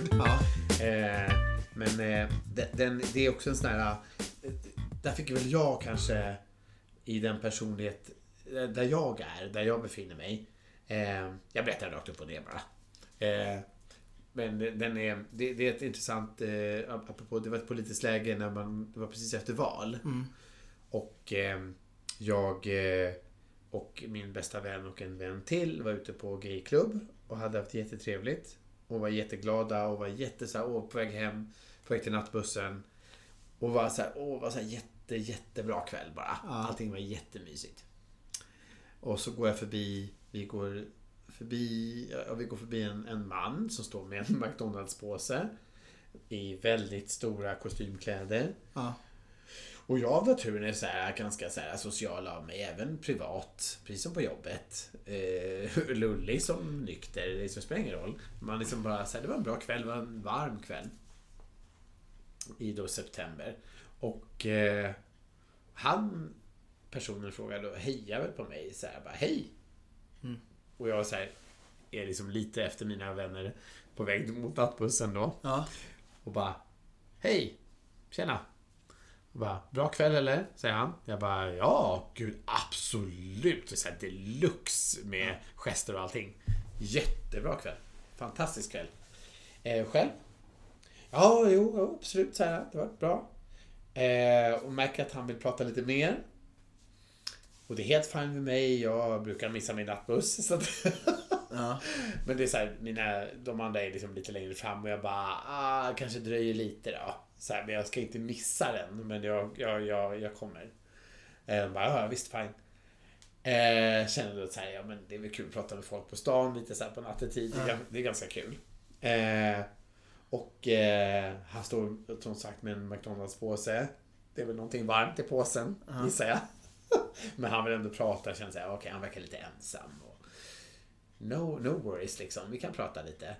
word. Ja. Eh, men eh, den, den, det är också en sån här... eh, Där fick väl jag kanske i den personlighet eh, där jag är, där jag befinner mig. Eh, jag berättar rakt upp och ner bara. Eh, men den är, det, det är ett intressant, eh, apropå, det var ett politiskt läge när man, det var precis efter val. Och eh, jag och min bästa vän och en vän till var ute på gayklubb och hade haft jättetrevligt. Och var jätteglada och var jätte så här, åh, på väg hem, på väg till nattbussen. Och var så här, åh, var så här jätte, jättebra kväll bara. Allting var jättemysigt. Och så går jag förbi, vi går förbi, ja, vi går förbi en, en man som står med en McDonalds-påse. I väldigt stora kostymkläder. Ja. Och jag av naturen är så här, ganska så här, social av mig, även privat. Precis som på jobbet. Eh, lullig som nykter, det liksom spelar ingen roll. Man liksom bara så här, det var en bra kväll, det var en varm kväll. I då september. Och eh, han, personen frågade då, hejar väl på mig så här, bara hej. Och jag så här, är liksom lite efter mina vänner på väg mot nattbussen då. Ja. Och bara Hej! Tjena! Bara, Bra kväll eller? Säger han. Jag bara Ja, gud absolut! Det är så här deluxe med gester och allting. Jättebra kväll. Fantastisk kväll. Eh, själv? Ja, jo, absolut. Så här, det var bra. Eh, och märker att han vill prata lite mer. Och det är helt fint med mig. Jag brukar missa min nattbuss. Så att Ja. men det är så här, mina, de andra är liksom lite längre fram och jag bara, ah, kanske dröjer lite då. Så här, men jag ska inte missa den, men jag, jag, jag, jag kommer. Eh, bara, ja, visst, fine. Eh, känner då så här, ja men det är väl kul att prata med folk på stan lite så här på nattetid. Gan- det är ganska kul. Eh, och eh, han står som sagt med en McDonalds-påse. Det är väl någonting varmt i påsen, gissar jag. men han vill ändå prata, känner så här, okej, han verkar lite ensam. Och, No, no worries liksom. Vi kan prata lite.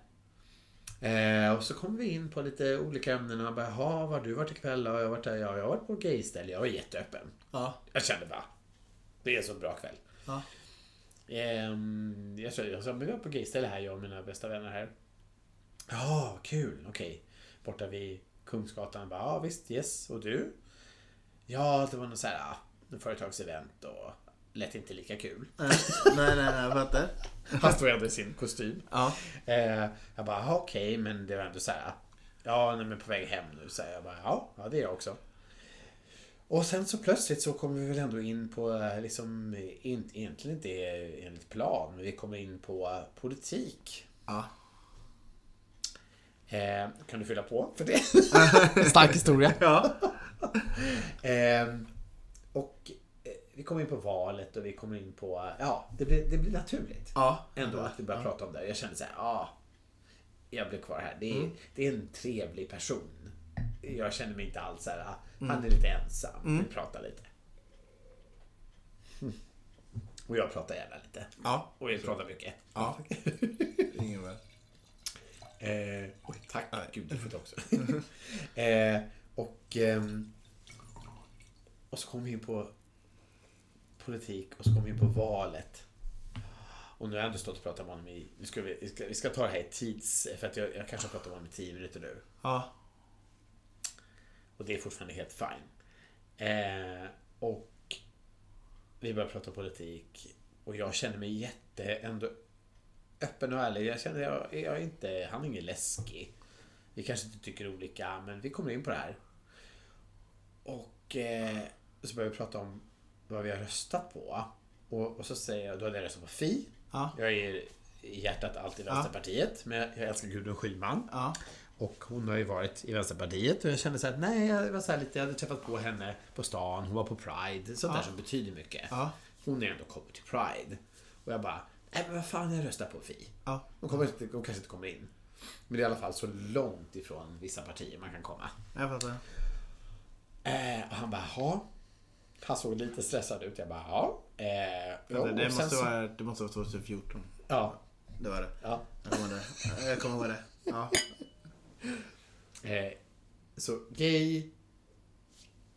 Eh, och så kommer vi in på lite olika ämnen och han bara, jaha, vad har du varit ikväll? Ja, jag har varit där. Ja, jag har varit på gayställe. Jag var jätteöppen. Ja. Jag kände bara, det är en så bra kväll. Ja. Ehm, jag sa, jag sa, men vi var på gayställe här, jag och mina bästa vänner här. Ja, kul, okej. Borta vid Kungsgatan. Bara, ja, visst, yes. Och du? Ja, det var någon så här, en företagsevent och lät inte lika kul. Nej, nej, nej, fattar. Han stod ändå i sin kostym. Ja. Eh, jag bara, "Jaha, okej, men det var ändå så här. Ja, nej, men på väg hem nu, säger jag bara. Ja, ja, det är jag också. Och sen så plötsligt så kommer vi väl ändå in på, eh, liksom, in, egentligen inte enligt plan, men vi kommer in på eh, politik. Ja. Eh, kan du fylla på för det? Stark historia. Ja. Eh, och vi kommer in på valet och vi kommer in på, ja, det blir, det blir naturligt. Ja. ändå att vi börjar prata om det. Jag kände så här, ja. Jag blir kvar här. Det är, Mm. det är en trevlig person. Jag känner mig inte alls så här, ah, Mm. han är lite ensam. Vi pratar lite. Mm. Och jag pratar gärna lite. Ja. Och jag pratar mycket. Ja. Ingen väl. Eh, oj, tack. Gud, du får det också. eh, och, ehm, och så kom vi in på politik och så kom vi in på valet. Och nu har jag ändå stått och pratat med honom i... Nu ska vi, vi, ska, vi ska ta det här i tids... För att jag, jag kanske har pratat med honom i tio minuter nu. Ja. Och det är fortfarande helt fine. Eh, och vi börjar prata politik. Och jag känner mig jätte ändå öppen och ärlig. Jag känner jag, jag är inte, han är ingen läskig. Vi kanske inte tycker olika, men vi kommer in på det här. Och eh, så börjar vi prata om vad vi har röstat på. Och, och så säger jag, då hade jag röstat på Fi. Ja. Jag är i hjärtat alltid Vänsterpartiet, men jag älskar Gudrun Schyman. Ja. Och hon har ju varit i Vänsterpartiet och jag kände så här, nej, jag var så lite, jag hade träffat på henne på stan, hon var på Pride, sånt där Ja. som betyder mycket. Ja. Hon är ändå kommit till Pride. Och jag bara, nej men vad fan, jag röstar på Fi. Ja. Hon, kommer inte, hon kanske inte kommer in. Men det är i alla fall så långt ifrån vissa partier man kan komma. Jag fattar. Eh, och han bara, ja. Han såg lite stressad ut. Jag bara, ja. Eh, det, det, måste så- vara, det måste vara 2014. Ja. Det var det. ja. Jag kommer ihåg det. Jag kommer ihåg det. Ja. Eh, så gay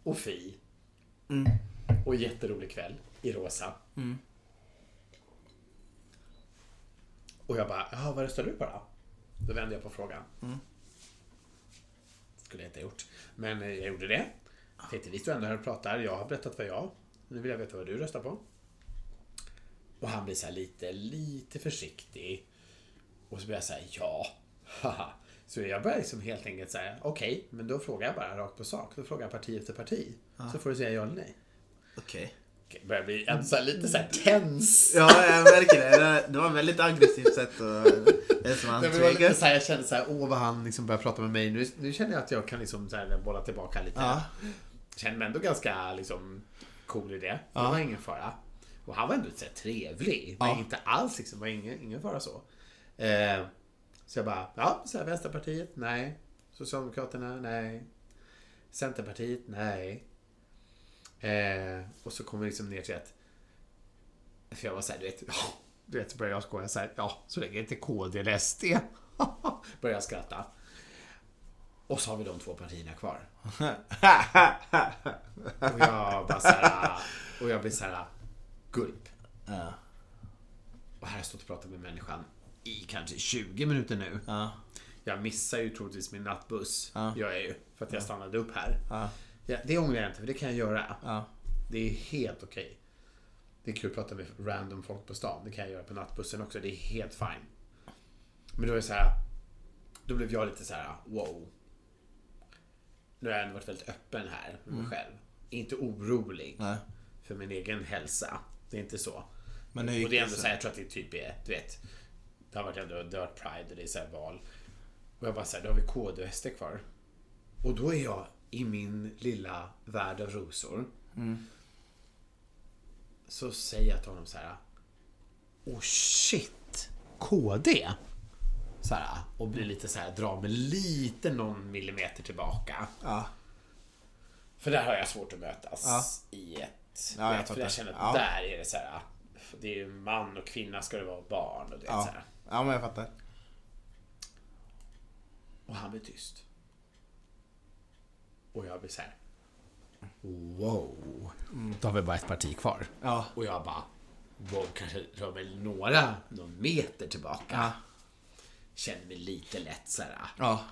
och fi. Mm. Och jätterolig kväll i rosa. Mm. Och jag bara, jaha vad röstar du på då? Då vände jag på frågan. Mm. skulle jag inte ha gjort. Men eh, jag gjorde det. Tänkte vi står ändå här och pratar. Jag har berättat vad jag... Nu vill jag veta vad du röstar på. Och han blir så lite, lite försiktig. Och så blir jag säga ja. haha. Så jag börjar liksom helt enkelt säga okej, men då frågar jag bara rakt på sak. Då frågar jag parti efter parti. Så får du säga ja eller nej. Okej. Okej, börjar bli en så här, lite så här tens. Ja, jag märker det. Det var ett väldigt aggressivt sätt att... Som han lite så här, jag kände så här, åh vad han liksom börjar prata med mig. Nu, nu känner jag att jag kan liksom så här, bolla tillbaka lite. Ja. Känner mig ändå ganska liksom cool i det. Det var ingen fara. Och han var ändå så trevlig. Men inte alls liksom, var ingen, ingen fara så. Eh, så jag bara, ja, så här, Vänsterpartiet, nej. Socialdemokraterna, nej. Centerpartiet, nej. Eh, och så kommer vi liksom ner till att... För jag var såhär, du vet, du vet, så började jag skoja såhär, ja, så länge inte KD eller SD. började jag skratta. Och så har vi de två partierna kvar. Och jag bara såhär, och jag blir såhär, gulp. Ja. Och här har jag stått och pratat med människan i kanske 20 minuter nu. Ja. Jag missar ju troligtvis min nattbuss. Ja. Gör jag ju. För att jag stannade upp här. Ja. Det ångrar jag inte, för det kan jag göra. Ja. Det är helt okej. Det är kul att prata med random folk på stan. Det kan jag göra på nattbussen också. Det är helt fine. Men då är det så här. Då blev jag lite så här: wow. Nu har jag ändå varit väldigt öppen här med mig själv. Inte orolig Nej. för min egen hälsa. Det är inte så. Men och det är ändå så här, jag tror att det typ är, du vet. Det har varit ändå, det har varit Pride och det är så här val. Och jag bara såhär, då har vi KD och SD kvar. Och då är jag i min lilla värld av rosor. Mm. Så säger jag till honom så här. Oh shit! KD? Så här, och blir lite så här, drar mig lite någon millimeter tillbaka. Ja. För där har jag svårt att mötas Ja. i ett... Ja, jag för jag känner att Ja. där är det så här. Det är ju man och kvinna ska det vara barn och det är så Ja. här. ja, men jag fattar. Och han blir tyst. Och jag blir så här. Wow. Då har vi bara ett parti kvar. Ja. Och jag bara. Wow, kanske rör mig några, någon meter tillbaka. Ja. Känner mig lite lätt så här. Ja.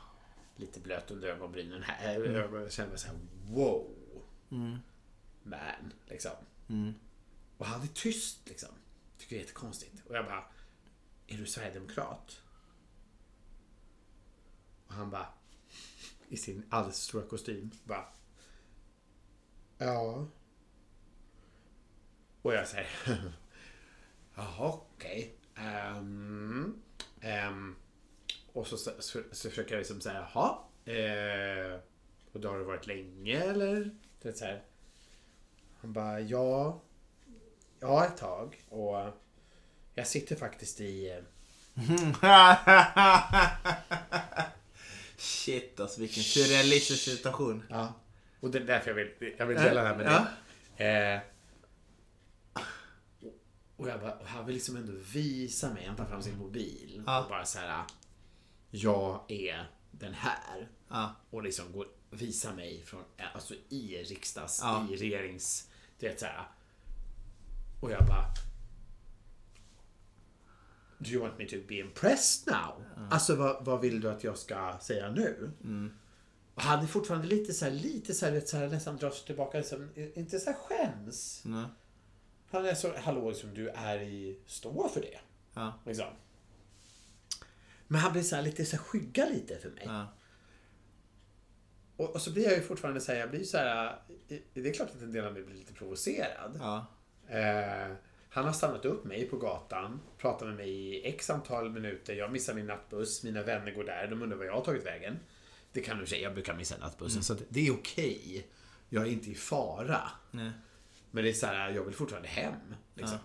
Lite blöt under ögonbrynen här. Jag känner mig så här. Wow. Man, liksom. Och han är tyst liksom. Tycker det är jättekonstigt. Och jag bara. Är du Sverigedemokrat? Och han bara. I sin alldeles stora kostym. Bara. Ja. Och jag säger. Jaha, okej. Ehm, ehm. Och så, så, så, så försöker jag liksom säga. Jaha. Eh, och då har det varit länge eller? Du vet så här. Han bara. Ja. Ja, ett tag. Och jag sitter faktiskt i... eh, Shit alltså vilken surrealistisk situation. Ja. Och det är därför jag vill, jag vill dela det här med Ja. dig. Eh, och jag bara, och han vill liksom ändå visa mig, han tar fram sin mobil Ja. och bara så här. Jag är den här. Ja. Och liksom går, visa mig från, alltså i riksdags, Ja. i regerings, du vet så här. Och jag bara. Do you want me to be impressed now? Alltså vad, vad vill du att jag ska säga nu? Och han är fortfarande lite så här, lite så här, vet, så här nästan drar sig tillbaka, liksom, inte så här skäms. Nej. Han är så, hallå liksom, du är i, stå för det. Ja. Liksom. Men han blir så här, lite så här, skygga lite för mig. Ja. Och, och så blir jag ju fortfarande så här, jag blir så här, det är klart att en del av mig blir lite provocerad. Ja. Eh, han har stannat upp mig på gatan, pratat med mig i x antal minuter. Jag missar min nattbuss, mina vänner går där, de undrar var jag har tagit vägen. Det kan du säga, jag brukar missa nattbussen, så att det är okej. Jag är inte i fara. Nej. Men det är så här, jag vill fortfarande hem. Liksom.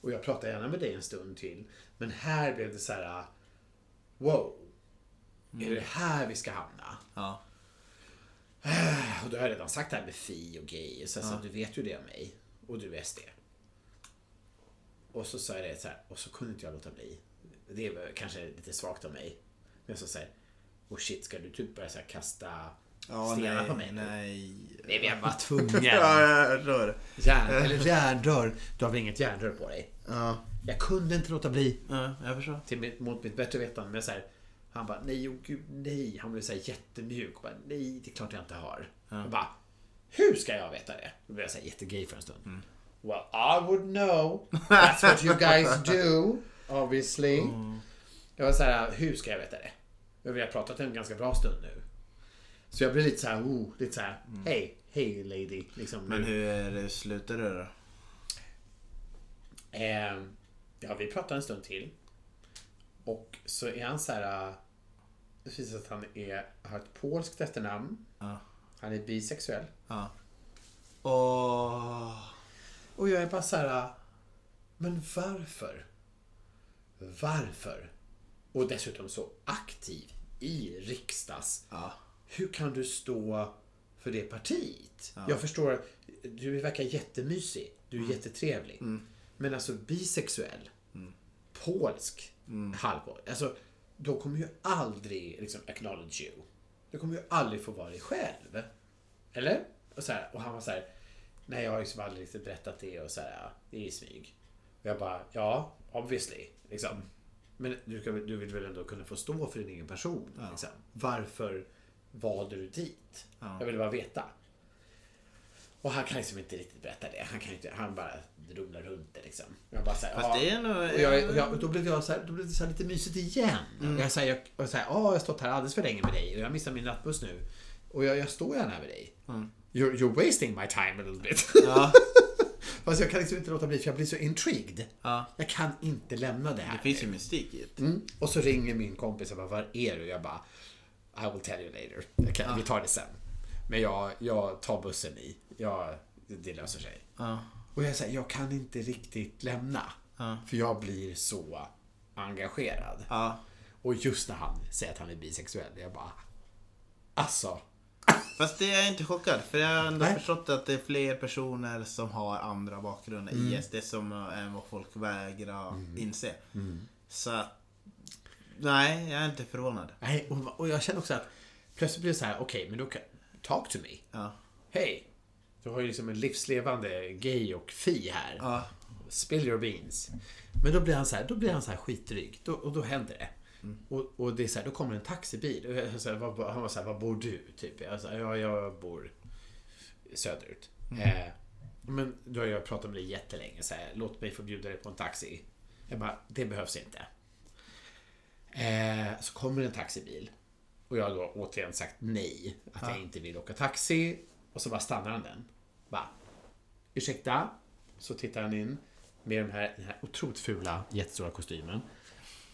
Och jag pratar gärna med dig en stund till. Men här blev det så här, wow. Är det här vi ska hamna? Ja. Och då har jag redan sagt det här med fi och gay. Och så, så att du vet ju det om mig. Och du är SD. Och så sa jag det så här, och så kunde inte jag låta bli. Det är kanske lite svagt av mig. Men jag sa så här, oh shit, ska du typ börja så här kasta Ja, stenar nej, på mig? nu?" nej. Nej, men jag var tvungen. Ja, jag. Järn, eller järnrör. Du har väl inget järnrör på dig? Ja. Jag kunde inte låta bli. ja, jag förstår. Till mitt, mot mitt bättre vetande. Men så här, Han bara, nej, oh, gud, nej. Han blev så här jättemjuk. Och bara, nej, det är klart jag inte har. Jag bara, hur ska jag veta det? Då blev jag så här jättegay för en stund. Mm. Well, I would know. That's what you guys do, obviously. Mm. Jag var så här, hur ska jag veta det? Vi har pratat en ganska bra stund nu. Så jag blev lite så här, oh, lite så här, hej, hej lady. Liksom, Mm. Men hur slutade det då? Eh, ja, vi pratade en stund till. Och så är han så här... äh, Det visar att han är, har ett polskt efternamn. Ja. Han är bisexuell. Ja. Åh. Och jag är bara så här... äh, Men varför? Varför? Och dessutom så aktiv i riksdags. Ja. Hur kan du stå för det partiet? Jag förstår, du verkar jättemysig. Du är jättetrevlig. Men alltså bisexuell, polsk, halvpolsk. Alltså, då kommer ju aldrig liksom acknowledge you. Du kommer ju aldrig få vara dig själv. Eller? Och, så här, och han var så här, nej jag har liksom aldrig riktigt berättat det och så här, det är i smyg. Och jag bara, ja, obviously. Liksom. Men du, ska, du vill väl ändå kunna få stå för din egen person? Liksom. Varför valde du dit? Ja. Jag vill bara veta. Och han kan liksom inte riktigt berätta det. Han, kan inte, han bara rumlar runt det liksom. Jag bara så här, Fast det är nog... Och jag, och jag, och då blev jag så här, då blev det så lite mysigt igen. Mm. Jag säger, jag, "Ah, jag har stått här alldeles för länge med dig och jag missar min nattbuss nu. Och jag, jag står gärna med dig. Mm. You're, you're wasting my time a little bit. Ja. Fast jag kan liksom inte låta bli för jag blir så intrigued. ja. Jag kan inte lämna det här. Det finns ju mystik i det. Mm. Och så ringer min kompis och bara, var är du? Jag bara, I will tell you later. Kan, Vi tar det sen. Men jag, jag tar bussen i. Jag, det löser sig. Ja. Och jag säger, jag kan inte riktigt lämna. Ja. För jag blir så engagerad. Ja. Och just när han säger att han är bisexuell, jag bara... Alltså. Fast det är jag inte chockad. För jag har ändå Nej. förstått att det är fler personer som har andra bakgrunder i SD som än vad folk vägrar inse. Så att... Nej, jag är inte förvånad. Nej, och, och jag känner också att plötsligt blir det så här, okej, men då kan... Talk to me. Ja. Hej! Du har ju liksom en livslevande gay och fi här. Ja. Spill your beans. Men då blir han så här, då blir han så här skitdryg. Då, och då händer det. Och, och det är så här, då kommer en taxibil. Så här, han var så här, var bor du? Typ. Jag sa, ja, jag bor söderut. Eh, men då har jag pratat med dig jättelänge. Så här, Låt mig få bjuda dig på en taxi. Jag bara, det behövs inte. Eh, så kommer en taxibil. Och jag har då återigen sagt nej. Att jag inte vill åka taxi. Och så bara stannar han den. Bara, ursäkta? Så tittar han in med den här, den här otroligt fula, jättestora kostymen.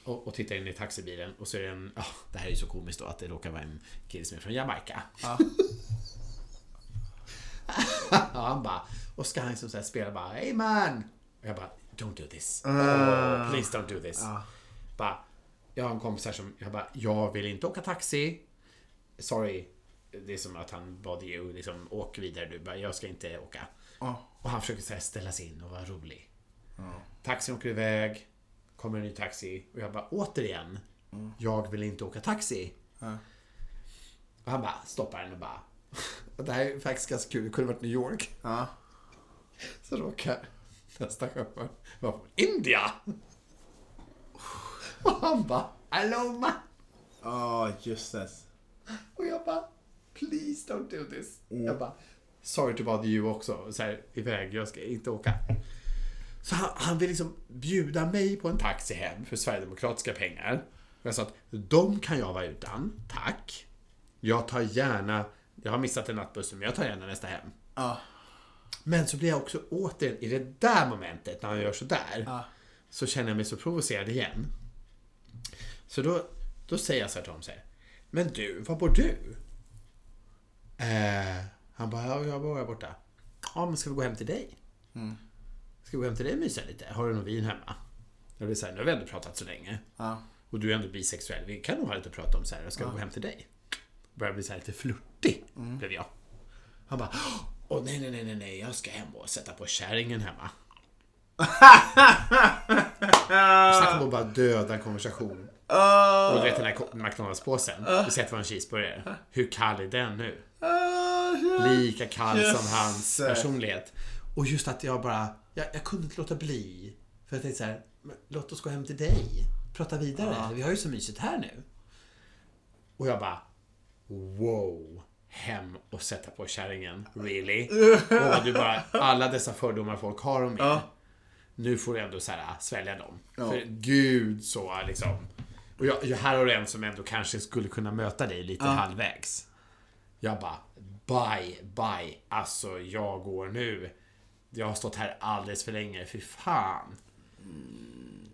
Och, och tittar in i taxibilen och så är det en, ja, det här är ju så komiskt då att det råkar vara en kille som är från Jamaica. Ja. Ja, han bara, och ska han liksom så här spela bara, hey man! Och jag bara, don't do this. Oh, please don't do this. Ja. Bara, jag har en kompis här som, jag bara, jag vill inte åka taxi. Sorry. Det är som att han bad you, liksom, åk vidare du. Bara, jag ska inte åka. Ja. Och han försöker så här ställa sig in och vara rolig. Taxin åker iväg. Kommer en ny taxi. Och jag bara, återigen. Jag vill inte åka taxi. Ja. Och han bara stoppar den och bara. Och det här är faktiskt ganska kul. Det kunde varit New York. Ja. Så råkar nästa chaufför vara från India. Och han bara, Hello man. Åh, just det. Och jag bara, please don't do this. Jag bara, sorry to bother you också. Så här, iväg, jag ska inte åka. Så han, han vill liksom bjuda mig på en taxi hem för Sverigedemokratiska pengar. Jag sa att de kan jag vara utan, tack. Jag tar gärna, jag har missat en nattbuss men jag tar gärna nästa hem. Ja. Men så blir jag också återigen, i det där momentet när han gör sådär, Ja. så känner jag mig så provocerad igen. Så då, då säger jag så här till honom så här, Men du, var bor du? Eh, han bara, ja, jag bor här borta. Ja, men ska vi gå hem till dig? Ska vi gå hem till dig och mysa lite? Har du någon vin hemma? Jag blir så här, nu har vi ändå pratat så länge. Ja. Och du är ändå bisexuell. Vi kan nog ha lite att prata om så här. Ska vi gå hem till dig? Börjar bli så här lite flörtig, blev jag. Han bara, åh nej, nej, nej, nej, nej, jag ska hem och sätta på kärringen hemma. Snacka om att bara döda en konversation. Och du vet den här ko- McDonalds-påsen. Du ser att det var en cheeseburgare. Hur kall är den nu? Lika kall som Jösses. hans personlighet. Och just att jag bara, jag, jag kunde inte låta bli. För jag tänkte så här, men låt oss gå hem till dig. Prata vidare. Vi har ju så mysigt här nu. Och jag bara wow. Hem och sätta på kärringen. Really? Och du bara, alla dessa fördomar folk har om mig. Ja. Nu får du ändå så här, svälja dem. Ja. För gud så liksom. Och jag, jag, här har du en som ändå kanske skulle kunna möta dig lite halvvägs. Jag bara, bye, bye. Alltså, jag går nu. Jag har stått här alldeles för länge. Fy fan.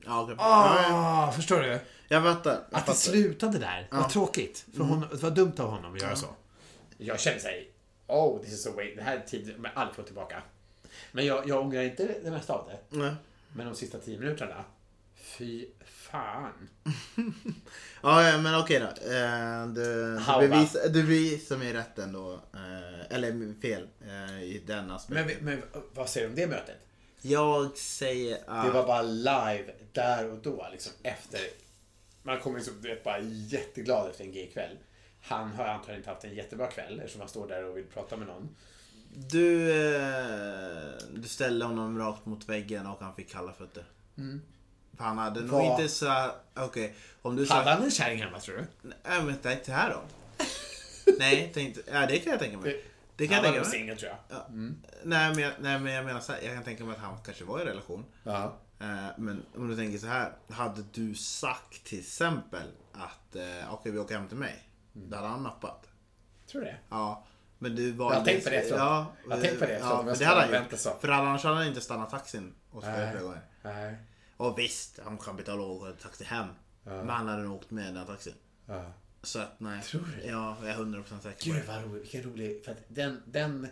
Ja, okej. Ah, förstår du? Jag fattar. Jag Att det fattar. slutade där. Vad tråkigt. För Mm. hon, det var dumt av honom att göra så. Jag kände såhär, oh, this is so wait. Det här är tid jag aldrig få tillbaka. Men jag, jag ångrar inte det mesta av det. Nej. Men de sista tio minuterna, fy fan. Ja, men okej då. Eh, Du, du, How bevisar, du bevisar mig rätt ändå. Eh, Eller fel eh, i den aspekten. Men, men vad säger du om det mötet? Jag säger att... Det var bara live där och då, liksom efter. Man kommer liksom, du vet, bara jätteglad efter en gay-kväll. Han har antagligen inte haft en jättebra kväll eftersom han står där och vill prata med någon. Du, du ställde honom rakt mot väggen och han fick kalla fötter. För han hade nog Vad? inte så... Okej, om du sa... Hade han en kärring hemma tror du? Nej men tänk det här då. Nej, tänkte... Ja det kan jag tänka mig. Det kan han jag var tänka nog mig. singel tror jag. Ja. Nej, men jag, nej men jag menar så här, jag kan tänka mig att han kanske var i relation. Ja. Eh, Men om du tänker så här. Hade du sagt till exempel att eh, okej vi åker hem till mig. Då hade han nappat. Tror du det? Ja. Men du var... Jag har tänkt på det efteråt. Ja, Jag har tänkt på det efteråt, jag men det hade han vänta gjort. så. För annars hade han inte stannat taxin åt Nej. flera flera gånger. Nej. Och visst, han kan betala och åka taxi hem. Men han hade nog åkt med den taxin. Ja. Så att nej. Tror du det? Ja, jag är 100% säker Gud det. vad roligt, vilken rolig, för att den, den,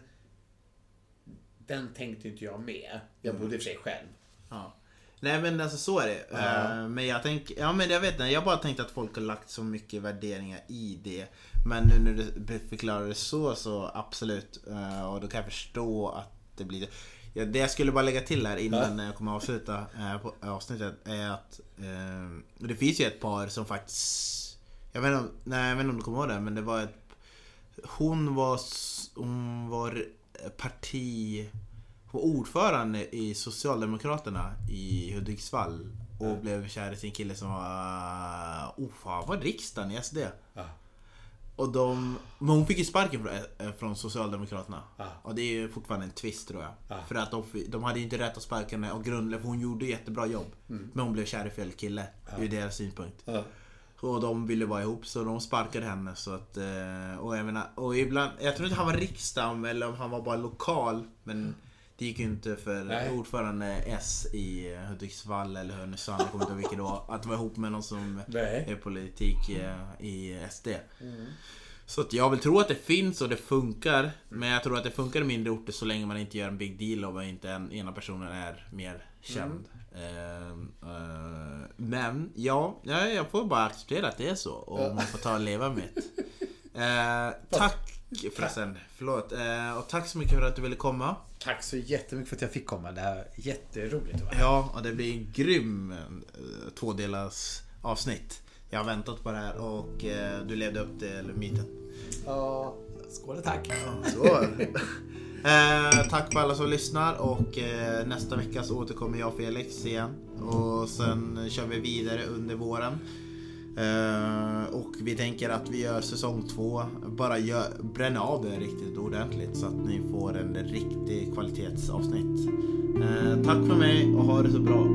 den tänkte inte jag med. Jag bodde i och för sig själv. Ja. Nej men alltså så är det. Eh, men jag tänker, ja men jag vet inte, jag bara tänkte att folk har lagt så mycket värderingar i det. Men nu när du förklarar det så, så absolut. Eh, och då kan jag förstå att det blir ja, Det jag skulle bara lägga till här innan jag kommer avsluta eh, på avsnittet är att eh, det finns ju ett par som faktiskt Jag vet inte, om- nej, jag vet inte om du kommer ihåg det, men det var ett Hon var, hon var parti hon var ordförande i Socialdemokraterna i Hudiksvall och blev kär i sin kille som var... Oh, fan, var riksdagen i SD? Ja. Och de... Men hon fick ju sparken från, eh, från Socialdemokraterna. Ja. Och det är ju fortfarande en twist tror jag. Ja. För att de, de hade ju inte rätt att sparka henne av grundläggande, för hon gjorde jättebra jobb. Men hon blev kär i fel kille, ur deras synpunkt. Ja. Och de ville vara ihop så de sparkade henne så att... eh, Och jag menar, och ibland... Jag tror inte han var riksdagen eller om han var bara lokal. Men det gick ju inte för Nej. ordförande S i Hudiksvall eller Härnösand, jag kommer inte ihåg vilket var. Att vara ihop med någon som Nej. är politik eh, i SD. Så att jag vill tro att det finns och det funkar. Men jag tror att det funkar i mindre orter så länge man inte gör en big deal av att inte en, ena personen är mer känd. Ehm, eh, men ja, ja, jag får bara acceptera att det är så. Och man får ta och leva med det. Eh, tack förresten, förlåt. Och tack så mycket för att du ville komma. Tack så jättemycket för att jag fick komma. Det är jätteroligt att vara här. Ja, och det blir en grym eh, tvådelars avsnitt. Jag har väntat på det här och eh, du levde upp till myten. Ja, skål och tack. Så. eh, tack för alla som lyssnar och eh, nästa vecka så återkommer jag och Felix igen. Och sen kör vi vidare under våren. Eh, och vi tänker att vi gör säsong två. Bara gör, bränna av det riktigt ordentligt så att ni får en riktig kvalitetsavsnitt. Eh, tack för mig och ha det så bra.